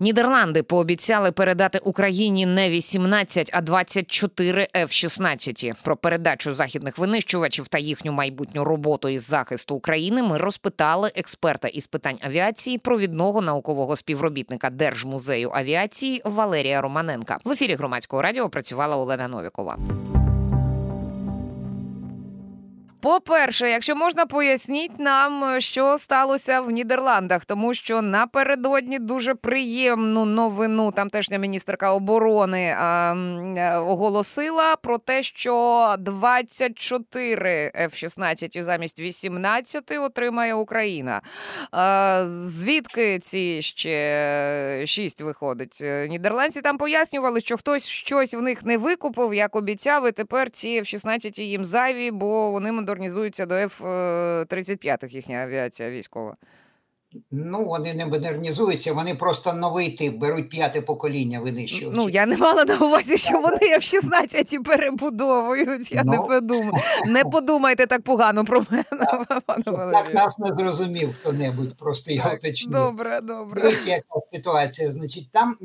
Нідерланди пообіцяли передати Україні не 18, а 24 F-16. Про передачу західних винищувачів та їхню майбутню роботу із захисту України ми розпитали експерта із питань авіації, провідного наукового співробітника Держмузею авіації Валерія Романенка. В ефірі громадського радіо працювала Олена Новікова. По-перше, якщо можна поясніть нам, що сталося в Нідерландах, тому що напередодні дуже приємну новину тамтешня міністерка оборони а, оголосила про те, що 24 F-16 замість 18 отримає Україна. А, звідки ці ще шість виходить? Нідерландці там пояснювали, що хтось щось в них не викупив, як обіцяв, і тепер ці F-16 їм зайві, бо вони модернізуються до F-35 їхня авіація військова. Ну, вони не модернізуються, вони просто новий тип, беруть п'яте покоління винищувачів. Ну, я не мала на увазі, що вони F-16 перебудовують. Я ну, не подумаю. Не подумайте так погано про мене. Так, так нас не зрозумів хто-небудь, просто я уточню. Добре, добре. Дивіться, яка ситуація. Значить, там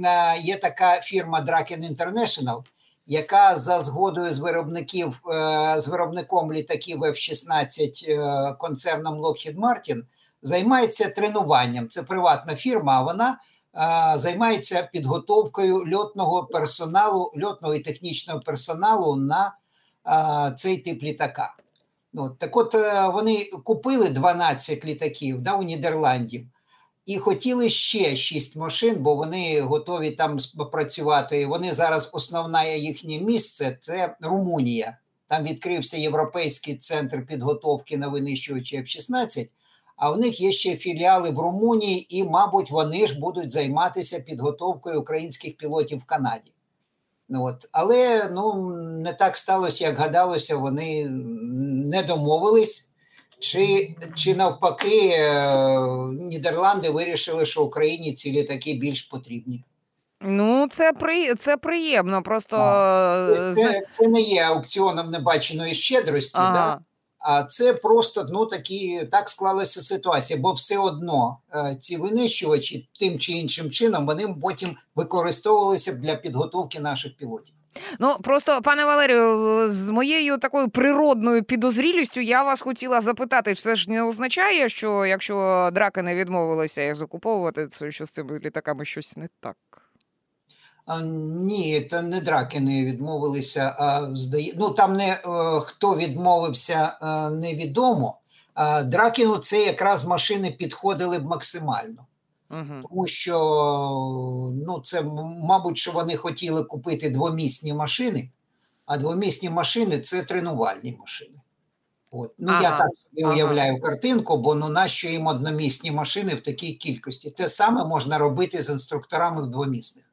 є така фірма Draken International, яка за згодою з виробників з виробником літаків F-16 концерном Lockheed Martin займається тренуванням. Це приватна фірма, а вона займається підготовкою льотного персоналу, льотного і технічного персоналу на цей тип літака. Ну, Так от вони купили 12 літаків да, у Нідерландів і хотіли ще шість машин, бо вони готові там працювати. Вони зараз основне їхнє місце це Румунія. Там відкрився Європейський центр підготовки на винищувачі F-16, а в них є ще філіали в Румунії, і, мабуть, вони ж будуть займатися підготовкою українських пілотів в Канаді. Ну, от. Але ну, не так сталося, як гадалося, вони не домовились. Чи чи навпаки Нідерланди вирішили, що Україні ці літаки більш потрібні? Ну, це при це приємно. Просто це це не є аукціоном небаченої щедрості, ага. да? а це просто ну такі так склалася ситуація, бо все одно ці винищувачі тим чи іншим чином вони потім використовувалися для підготовки наших пілотів. Ну просто пане Валерію, з моєю такою природною підозрілістю я вас хотіла запитати, це ж не означає, що якщо драки не відмовилися їх закуповувати, то що з цими літаками щось не так? А, ні, там не драки не відмовилися. А здає... Ну там не е, хто відмовився, е, невідомо. А дракіну це якраз машини підходили б максимально. Угу. Тому що ну, це, мабуть, що вони хотіли купити двомісні машини, а двомісні машини це тренувальні машини. От. Ну, ага. Я так собі ага. уявляю картинку, бо ну нащо їм одномісні машини в такій кількості? Те саме можна робити з інструкторами двомісних.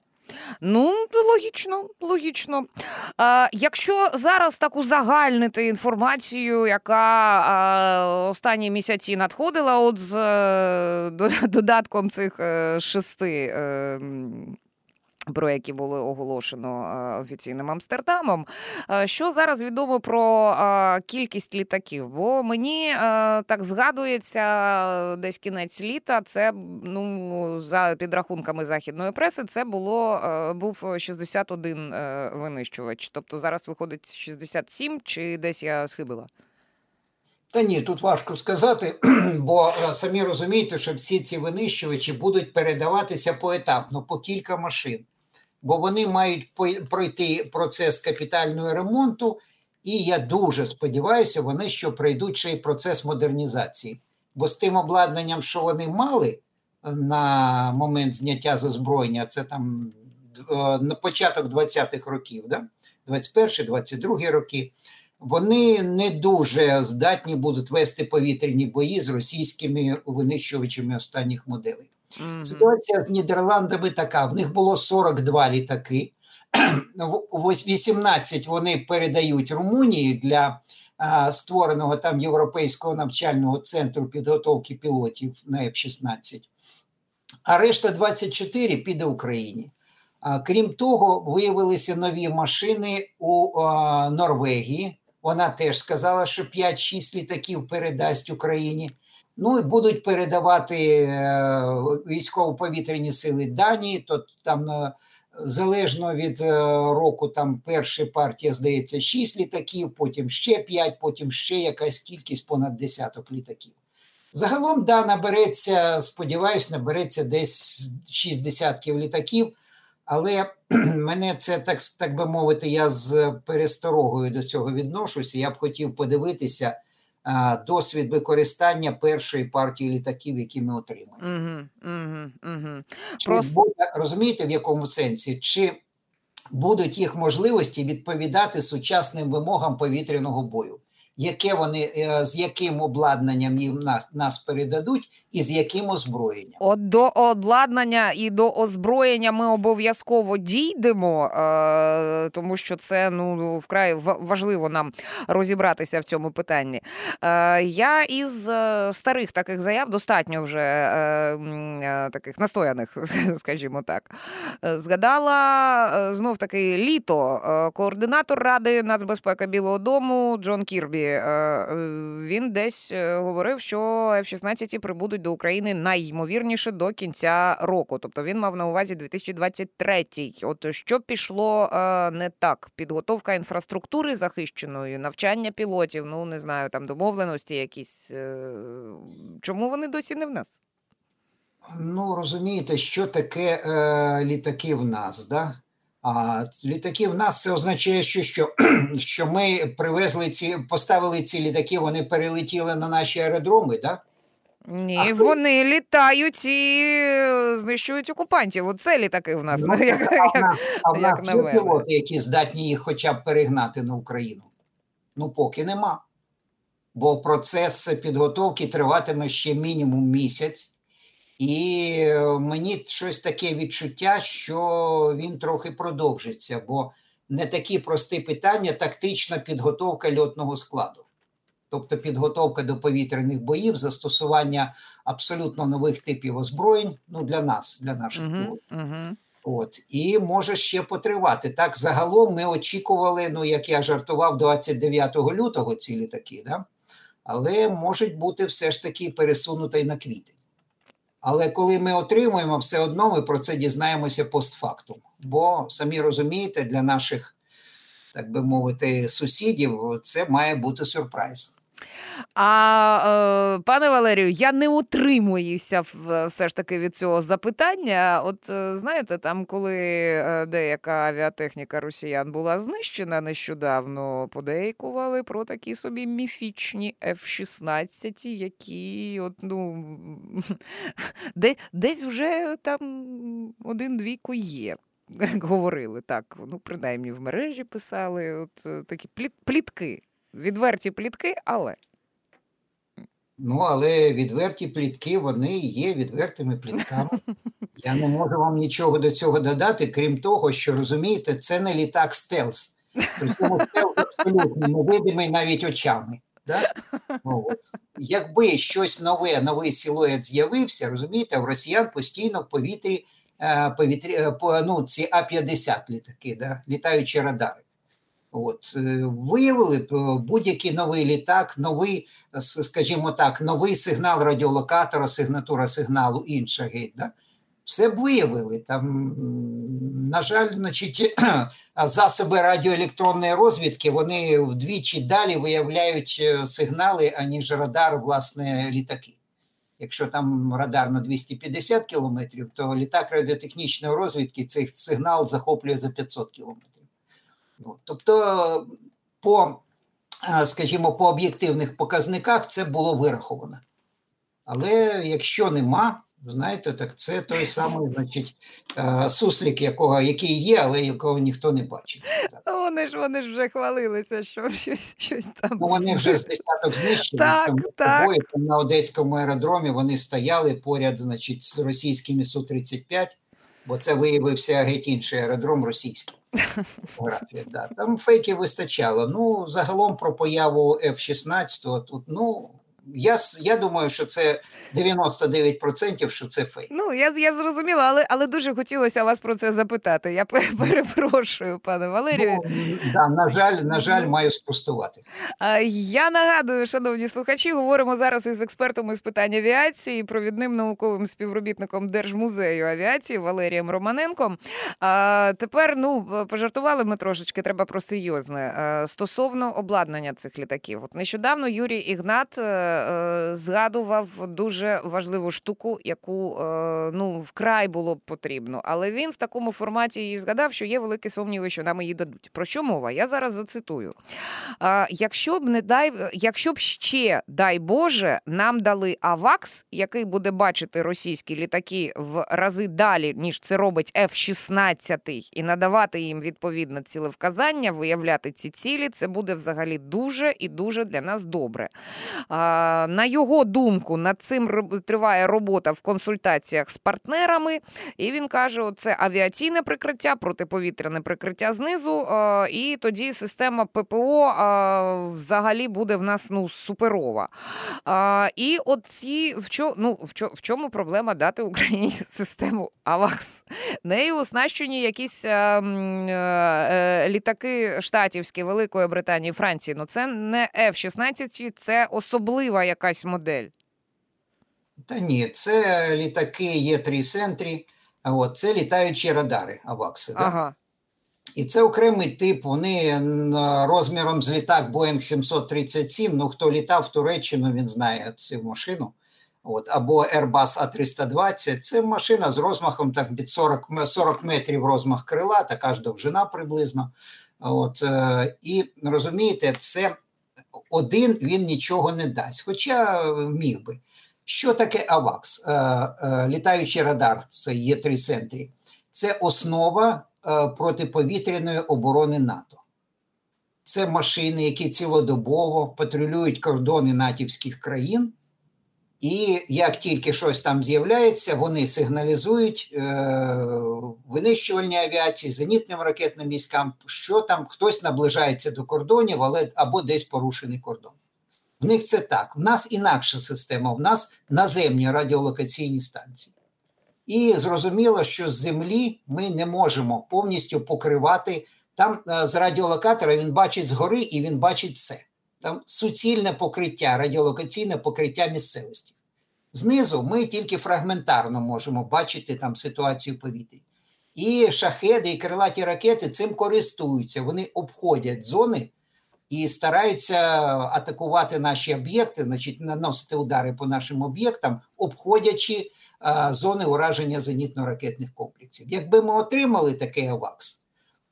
Ну, логічно, логічно. А, Якщо зараз так узагальнити інформацію, яка а, останні місяці надходила, от з а, додатком цих а, шести. Про які було оголошено офіційним Амстердамом. Що зараз відомо про кількість літаків? Бо мені так згадується десь кінець літа. Це ну за підрахунками західної преси, це було був 61 винищувач. Тобто зараз виходить 67, чи десь я схибила? Та ні, тут важко сказати, бо самі розумієте, що всі ці винищувачі будуть передаватися поетапно по кілька машин бо вони мають пройти процес капітального ремонту, і я дуже сподіваюся, вони що пройдуть ще й процес модернізації. Бо з тим обладнанням, що вони мали на момент зняття з озброєння, це там е, на початок 20-х років, да? 21-22 роки, вони не дуже здатні будуть вести повітряні бої з російськими винищувачами останніх моделей. Mm-hmm. Ситуація з Нідерландами така: в них було 42 літаки, 18 вони передають Румунії для а, створеного там Європейського навчального центру підготовки пілотів на F-16, а решта 24 піде Україні. А, крім того, виявилися нові машини у а, Норвегії. Вона теж сказала, що 5-6 літаків передасть Україні. Ну і будуть передавати е, військово-повітряні сили Данії, то там е, залежно від е, року, там перша партія, здається, 6 літаків, потім ще 5, потім ще якась кількість понад десяток літаків. Загалом, да, набереться, сподіваюсь, набереться десь 6 десятків літаків, але мене це так так би мовити, я з пересторогою до цього відношуся. Я б хотів подивитися досвід використання першої партії літаків, які ми отримаємо. Угу, угу, угу. Чи Просто... буде, розумієте, в якому сенсі? Чи будуть їх можливості відповідати сучасним вимогам повітряного бою? Яке вони е, з яким обладнанням їм нас, нас передадуть, і з яким озброєнням. От до обладнання і до озброєння ми обов'язково дійдемо, е, тому що це ну вкрай важливо нам розібратися в цьому питанні. Е, Я із старих таких заяв достатньо вже таких настояних, скажімо так, згадала знов таки літо. Координатор ради нацбезпеки Білого Дому Джон Кірбі. Е, е, він десь е, говорив, що F-16 прибудуть до України найймовірніше до кінця року. Тобто він мав на увазі 2023. От що пішло не так: підготовка інфраструктури захищеної, навчання пілотів, ну не знаю, там домовленості якісь. Чому вони досі не в нас? Ну розумієте, що таке е, літаки в нас, да? А літаки в нас це означає, що що, що ми привезли ці, поставили ці літаки, вони перелетіли на наші аеродроми, так? Ні, а вони хто? літають і е, знищують окупантів. Оце літаки в нас. Ну, як, а, як, а в нас є пілоти, які здатні їх хоча б перегнати на Україну. Ну, поки нема. Бо процес підготовки триватиме ще мінімум місяць. І е, мені щось таке відчуття, що він трохи продовжиться, бо не такі прості питання тактична підготовка льотного складу. Тобто підготовка до повітряних боїв, застосування абсолютно нових типів озброєнь ну для нас, для наших uh-huh, пілотів. Uh-huh. От і може ще потривати. Так, загалом ми очікували, ну як я жартував, 29 лютого ці літаки, да? але може бути все ж таки пересунута й на квітень. Але коли ми отримуємо, все одно ми про це дізнаємося постфактум. Бо самі розумієте, для наших, так би мовити, сусідів це має бути сюрприз. А е, пане Валерію, я не утримуюся все ж таки від цього запитання. От е, знаєте, там, коли е, деяка авіатехніка росіян була знищена нещодавно, подейкували про такі собі міфічні F-16, які от ну де, десь вже там один-двійко є. Говорили так, ну принаймні в мережі писали, от такі пліт, плітки, відверті плітки, але. Ну, але відверті плітки, вони є відвертими плітками. Я не можу вам нічого до цього додати, крім того, що розумієте, це не літак stealth. Причому stealth абсолютно невидимий навіть очами. Да? Ну, от. Якби щось нове, новий силует з'явився, розумієте, в росіян постійно в повітрі е, повітрі, е, ну, ці А-50 літаки, да? літаючі радари. От е, виявили е, будь-який новий літак, новий, скажімо так, новий сигнал радіолокатора, сигнатура сигналу інша геть. Да? Все б виявили. Там, на жаль, значить, засоби радіоелектронної розвідки вони вдвічі далі виявляють е, сигнали, аніж радар, власне, літаки. Якщо там радар на 250 кілометрів, то літак радіотехнічної розвідки цей сигнал захоплює за 500 кілометрів. Ну, Тобто, по, е, скажімо, по об'єктивних показниках це було вираховано. Але якщо нема, знаєте, так це той самий, значить, е, суслік, якого, який є, але якого ніхто не бачить. Вони ж вони ж вже хвалилися, що щось щось там. Ну, Вони вже з десяток знищені. Так, там, так. Тобою, там на Одеському аеродромі вони стояли поряд значить, з російськими Су-35, бо це виявився геть інший аеродром російський фотографія. Да. Там фейків вистачало. Ну, загалом про появу F-16 тут, ну, я я думаю, що це 99% що це фейк. Ну я я зрозуміла, але але дуже хотілося вас про це запитати. Я перепрошую, пане Валерію. Ну, да, На жаль, на жаль, маю спростувати. Я нагадую, шановні слухачі, говоримо зараз із експертом із питань авіації, провідним науковим співробітником Держмузею авіації Валерієм Романенком. А тепер ну пожартували ми трошечки, треба про серйозне стосовно обладнання цих літаків. От нещодавно Юрій Ігнат е, е, згадував дуже важливу штуку, яку е, ну вкрай було б потрібно. Але він в такому форматі її згадав, що є великі сумніви, що нам її дадуть. Про що мова? Я зараз зацитую. Якщо б не дай, якщо б ще дай Боже, нам дали Авакс, який буде бачити російські літаки в рази далі, ніж це робить F-16, і надавати їм відповідне цілевказання, виявляти ці цілі, це буде взагалі дуже і дуже для нас добре. На його думку, над цим триває робота в консультаціях з партнерами, і він каже: це авіаційне прикриття, протиповітряне прикриття знизу, і тоді система ППО взагалі буде в нас ну, суперова. І от ці в чому ну, в, чому, проблема дати Україні систему АВАКС? Нею оснащені якісь літаки штатівські Великої Британії, Франції. Ну це не F-16, це особлива якась модель. Та ні, це літаки є 3 центрі, от, це літаючі радари Авакси. Ага. Да? І це окремий тип. Вони розміром з літак Boeing 737. Ну, хто літав в Туреччину, він знає цю машину. От, Або Airbus A320. Це машина з розмахом так, від 40 40 метрів розмах крила, така ж довжина приблизно. От, е, І розумієте, це один він нічого не дасть. Хоча міг би. Що таке АВАКС? Е, е, літаючий радар, це є три центрі. Це основа протиповітряної оборони НАТО. Це машини, які цілодобово патрулюють кордони натівських країн. І як тільки щось там з'являється, вони сигналізують е, винищувальній авіації, зенітним ракетним військам, що там хтось наближається до кордонів, але або десь порушений кордон. В них це так. В нас інакша система, в нас наземні радіолокаційні станції. І зрозуміло, що з землі ми не можемо повністю покривати. Там е, з радіолокатора він бачить згори і він бачить все там суцільне покриття, радіолокаційне покриття місцевості. Знизу ми тільки фрагментарно можемо бачити там ситуацію повітря. І шахеди, і крилаті ракети цим користуються. Вони обходять зони і стараються атакувати наші об'єкти, значить, наносити удари по нашим об'єктам, обходячи а, зони ураження зенітно-ракетних комплексів. Якби ми отримали такий АВАКС,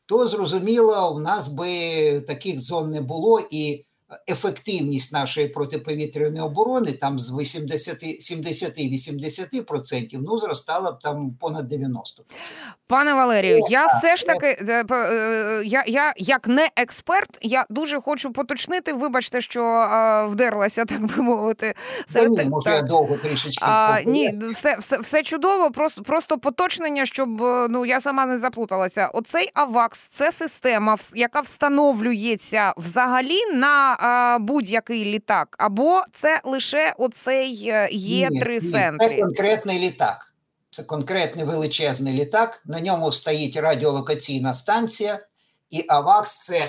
то зрозуміло, у нас би таких зон не було. і ефективність нашої протиповітряної оборони там з 70-80% ну зростала б там понад 90%. Пане Валерію, О, я все ж таки е, е, я я як не експерт, я дуже хочу поточнити. Вибачте, що а, вдерлася, так би мовити. Серед... Ні, може, я довго трішечки. А, Ні, все все, все чудово, просто просто поточнення, щоб е, ну я сама не заплуталася. Оцей АВАКС це система, яка встановлюється взагалі на будь-який літак, або це лише оцей є три центри? Це конкретний літак. Це конкретний величезний літак. На ньому стоїть радіолокаційна станція, і АВАКС це е,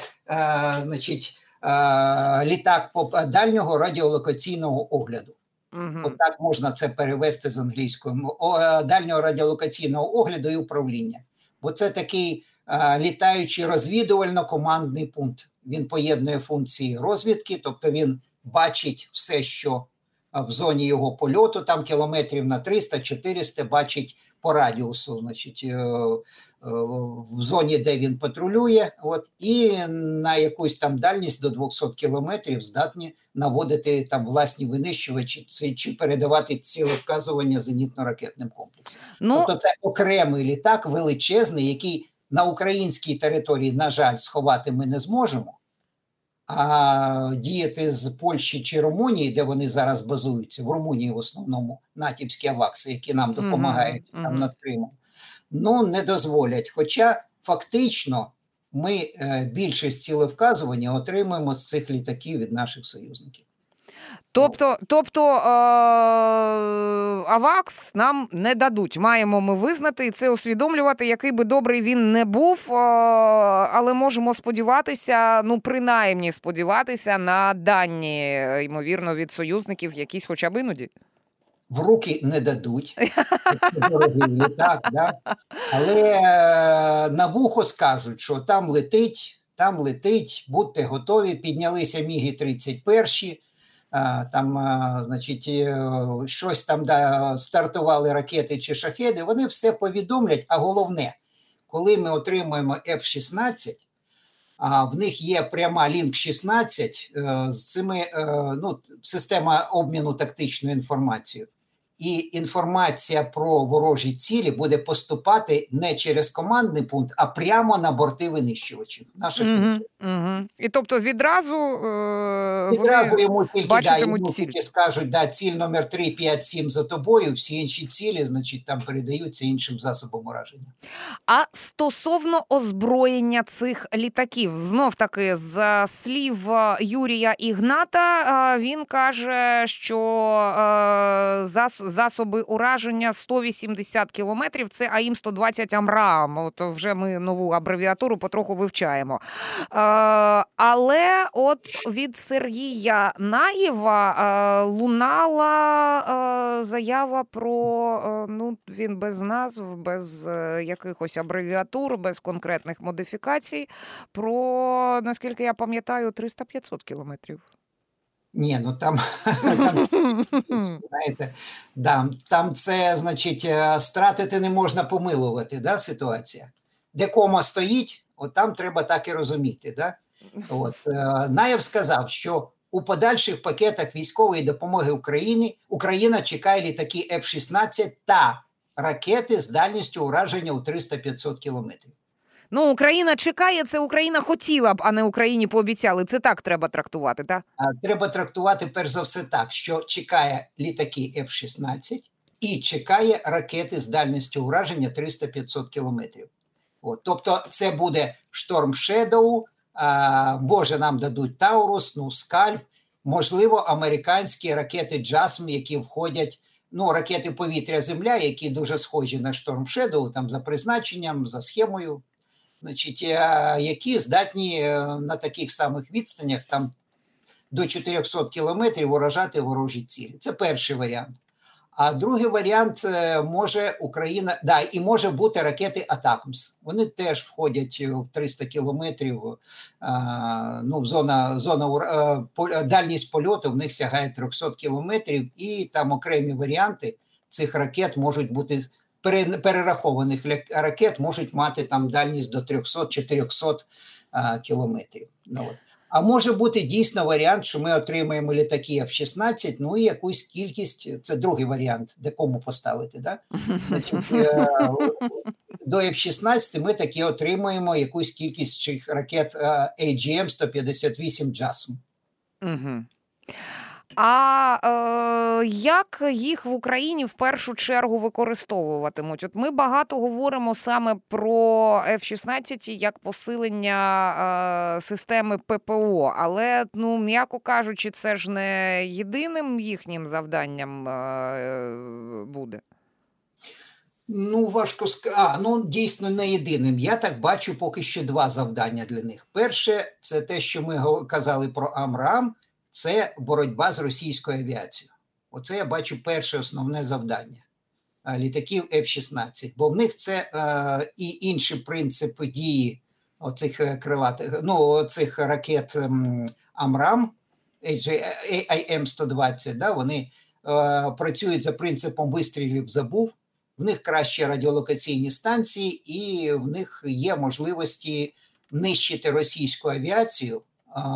значить, е, літак дальнього радіолокаційного огляду. Угу. Отак можна це перевести з англійської е, дальнього радіолокаційного огляду і управління. Бо це такий е, літаючий розвідувально-командний пункт він поєднує функції розвідки, тобто він бачить все, що в зоні його польоту, там кілометрів на 300-400, бачить по радіусу, значить, е, е, в зоні, де він патрулює, от, і на якусь там дальність до 200 кілометрів здатні наводити там власні винищувачі чи передавати ціле вказування зенітно-ракетним комплексом. Ну, тобто це окремий літак величезний, який на українській території, на жаль, сховати ми не зможемо. А діяти з Польщі чи Румунії, де вони зараз базуються, в Румунії в основному натівські авакси, які нам допомагають uh -huh, там над Кримом, ну не дозволять. Хоча фактично ми е, більшість цілевказування отримуємо з цих літаків від наших союзників. Тобто, тобто е- Авакс нам не дадуть. Маємо ми визнати і це усвідомлювати, який би добрий він не був, е- але можемо сподіватися, ну принаймні сподіватися на дані, ймовірно, від союзників, якісь хоча б іноді. В руки не дадуть, літак, да? але е- на вухо скажуть, що там летить, там летить, будьте готові, піднялися міги 31 там, значить, е, щось там да, стартували ракети чи шахеди, вони все повідомлять. А головне, коли ми отримуємо F-16, а в них є пряма лінк 16 е, з цими е, ну, система обміну тактичною інформацією і інформація про ворожі цілі буде поступати не через командний пункт, а прямо на борти винищувачів. Наших угу, угу. І тобто відразу е, відразу вони йому тільки да, йому ціль. тільки скажуть, да, ціль номер 3, 5, 7 за тобою, всі інші цілі, значить, там передаються іншим засобам ураження. А стосовно озброєння цих літаків, знов таки з слів е, Юрія Ігната, е, він каже, що е, засоб засоби ураження 180 кілометрів. Це AIM 120 AMRAAM. От вже ми нову абревіатуру потроху вивчаємо. Е, але от від Сергія Наєва е, лунала е, заява про ну він без назв, без якихось абревіатур, без конкретних модифікацій. Про наскільки я пам'ятаю, 300-500 кілометрів. Ні, ну там, знаєте, да, там це, значить, е, стратити не можна помилувати, да, ситуація. Де кома стоїть, от там треба так і розуміти. Да? От, е, Наєв сказав, що у подальших пакетах військової допомоги Україні Україна чекає літаки F-16 та ракети з дальністю ураження у 300-500 кілометрів. Ну, Україна чекає, це Україна хотіла б, а не Україні пообіцяли. Це так треба трактувати, так? Треба трактувати перш за все так, що чекає літаки F-16 і чекає ракети з дальністю ураження 300-500 кілометрів. От, Тобто, це буде шторм а, Боже, нам дадуть Taurus, ну, Скальп, можливо, американські ракети JASSM, які входять. Ну, ракети повітря Земля, які дуже схожі на Storm Shadow, там за призначенням, за схемою значить, е, які здатні е, на таких самих відстанях там до 400 кілометрів уражати ворожі цілі. Це перший варіант. А другий варіант е, може Україна, да, і може бути ракети Атакмс. Вони теж входять в 300 кілометрів. Ну, зона, зона дальність польоту в них сягає 300 кілометрів, і там окремі варіанти цих ракет можуть бути перерахованих ракет можуть мати там дальність до 300-400 кілометрів. Ну, от. А може бути дійсно варіант, що ми отримаємо літаки F-16, ну і якусь кількість, це другий варіант, де кому поставити. Да? Е, До F-16 ми таки отримуємо якусь кількість цих ракет AGM-158 JASM. Угу. А е, як їх в Україні в першу чергу використовуватимуть? От ми багато говоримо саме про F-16 як посилення е, системи ППО, але ну м'яко кажучи, це ж не єдиним їхнім завданням е, буде. Ну, важко сказати. ну дійсно не єдиним. Я так бачу поки що два завдання для них. Перше, це те, що ми казали про Амрам це боротьба з російською авіацією. Оце я бачу перше основне завдання літаків F-16, бо в них це е, і інші принципи дії оцих е, крилатих, ну, цих ракет ем, Амрам, AIM-120, да, вони е, працюють за принципом вистрілів забув. В них кращі радіолокаційні станції, і в них є можливості нищити російську авіацію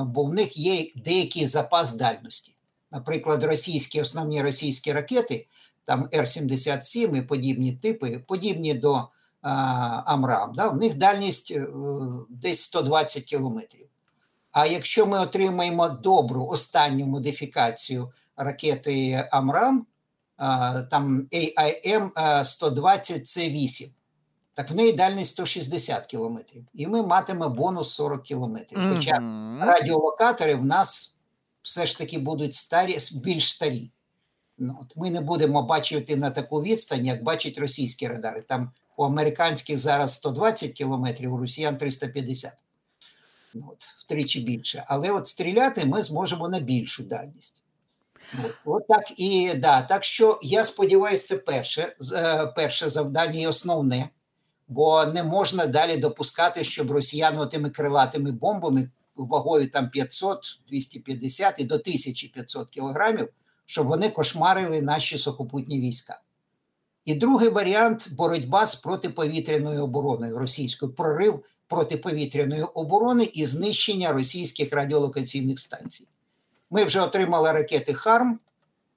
бо в них є деякий запас дальності. Наприклад, російські основні російські ракети, там Р-77 і подібні типи, подібні до AMRAAM, да, в них дальність е, десь 120 кілометрів. А якщо ми отримаємо добру останню модифікацію ракети AMRAAM, там AIM 120 C 8 так в неї дальність 160 кілометрів. І ми матиме бонус 40 кілометрів. Хоча радіолокатори в нас все ж таки будуть старі, більш старі. Ну, от ми не будемо бачити на таку відстань, як бачать російські радари. Там у американських зараз 120 кілометрів, у росіян 350. Ну, от, втричі більше. Але от стріляти ми зможемо на більшу дальність. От, от так і да. Так що я сподіваюся, це перше, е, перше завдання і основне, бо не можна далі допускати, щоб росіяни тими крилатими бомбами вагою там 500, 250 і до 1500 кілограмів, щоб вони кошмарили наші сухопутні війська. І другий варіант боротьба з протиповітряною обороною російською, прорив протиповітряної оборони і знищення російських радіолокаційних станцій. Ми вже отримали ракети Харм,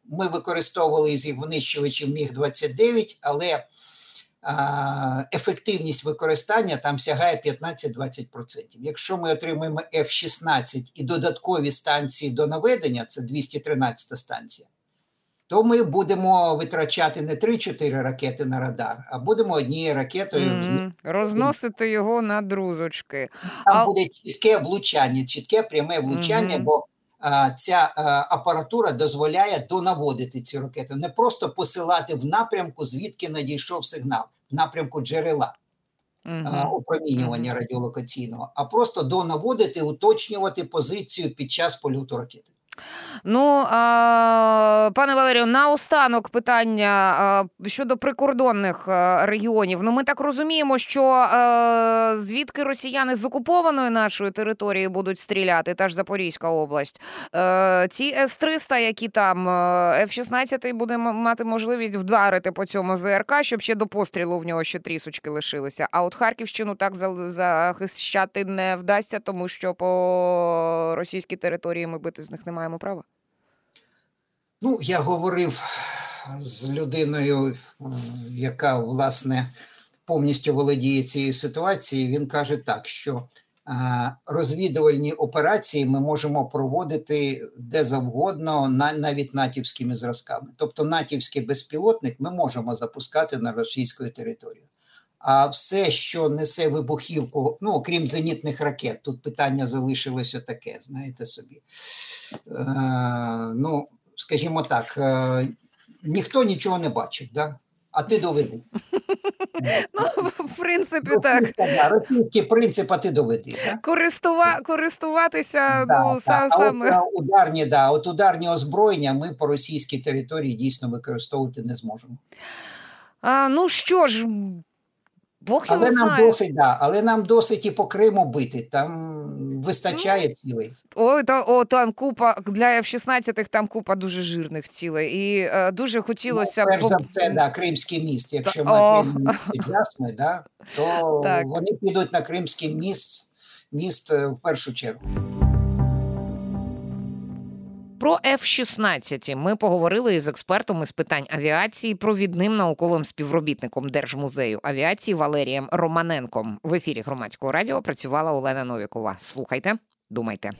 ми використовували з їх винищувачів Міг-29, але а, ефективність використання там сягає 15-20%. Якщо ми отримаємо F-16 і додаткові станції до наведення, це 213 станція, то ми будемо витрачати не 3-4 ракети на радар, а будемо однією ракетою. Мгм. Розносити його на друзочки. Там А- буде чітке влучання, чітке пряме влучання, Мгм. бо ця апаратура дозволяє донаводити ці ракети, не просто посилати в напрямку, звідки надійшов сигнал, в напрямку джерела угу. Опромінювання радіолокаційного, а просто донаводити, уточнювати позицію під час польоту ракети. Ну, пане Валерію, наостанок питання щодо прикордонних регіонів. Ну, ми так розуміємо, що звідки росіяни з окупованої нашої території будуть стріляти, та ж Запорізька область. Е, ці С-300, які там, е, F-16 буде мати можливість вдарити по цьому ЗРК, щоб ще до пострілу в нього ще трісочки лишилися. А от Харківщину так захищати не вдасться, тому що по російській території ми бити з них не маємо права. Ну, я говорив з людиною, яка власне повністю володіє цією ситуацією. Він каже так, що розвідувальні операції ми можемо проводити де завгодно, навіть натівськими зразками. Тобто, натівський безпілотник ми можемо запускати на російську територію. А все, що несе вибухівку, ну окрім зенітних ракет, тут питання залишилося таке, знаєте собі. Е, ну, скажімо так, е, ніхто нічого не бачить, да? а ти доведи. Ну, в принципі, так. Російський принцип, а ти доведи. Користуватися ну, саме. е, ударні, да, от ударні озброєння ми по російській території дійсно використовувати не зможемо. А, ну що ж, Бог його Але нам досить, да, але нам досить і по Криму бити. Там вистачає цілей. Ой, та, о, там купа для F-16 там купа дуже жирних цілей. І е, дуже хотілося ну, перш за все, да, Кримський міст. Якщо Та- ми о. джасми, да, то Так. вони підуть на Кримський міст, міст е, в першу чергу. Про F-16 ми поговорили із експертом із питань авіації, провідним науковим співробітником Держмузею авіації Валерієм Романенком. В ефірі громадського радіо працювала Олена Новікова. Слухайте, думайте.